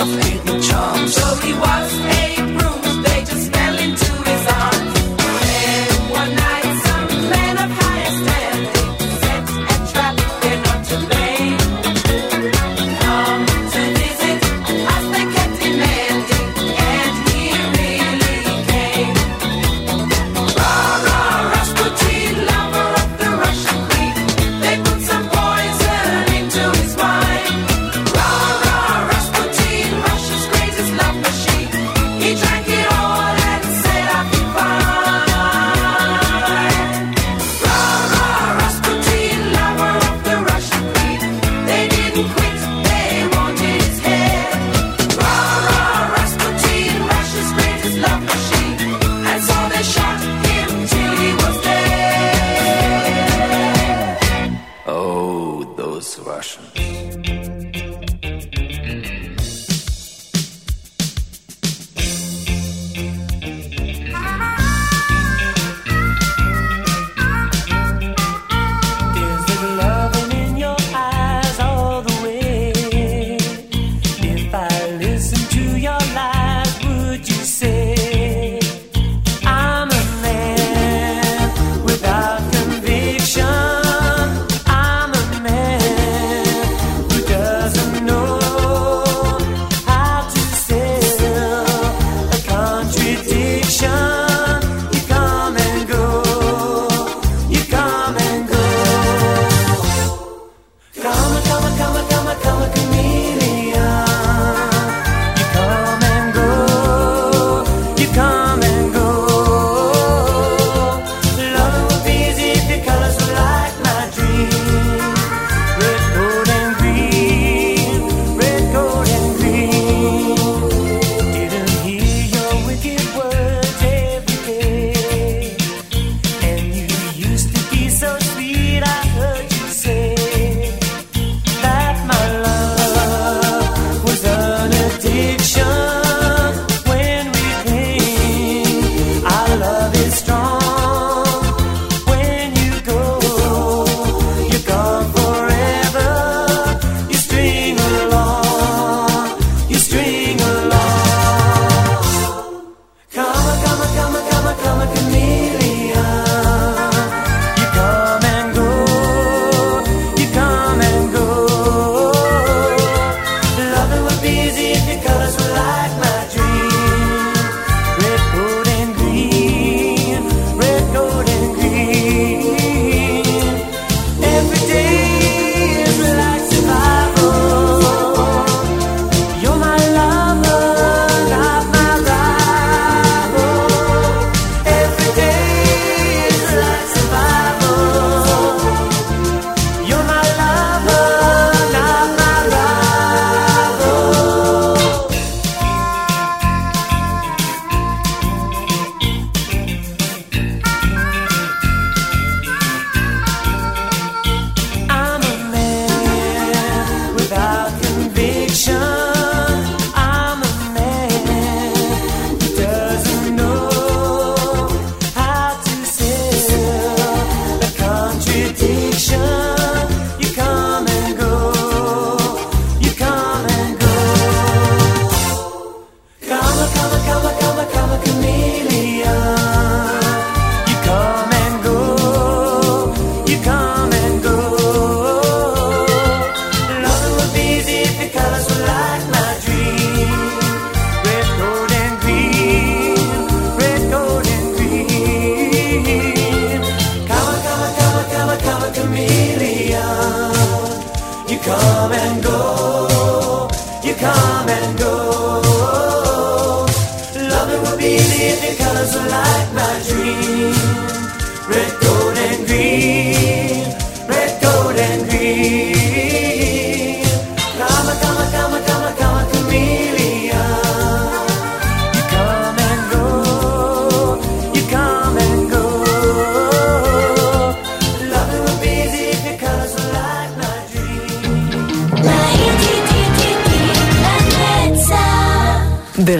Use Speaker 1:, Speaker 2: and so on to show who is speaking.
Speaker 1: Of hidden charms.
Speaker 2: So he was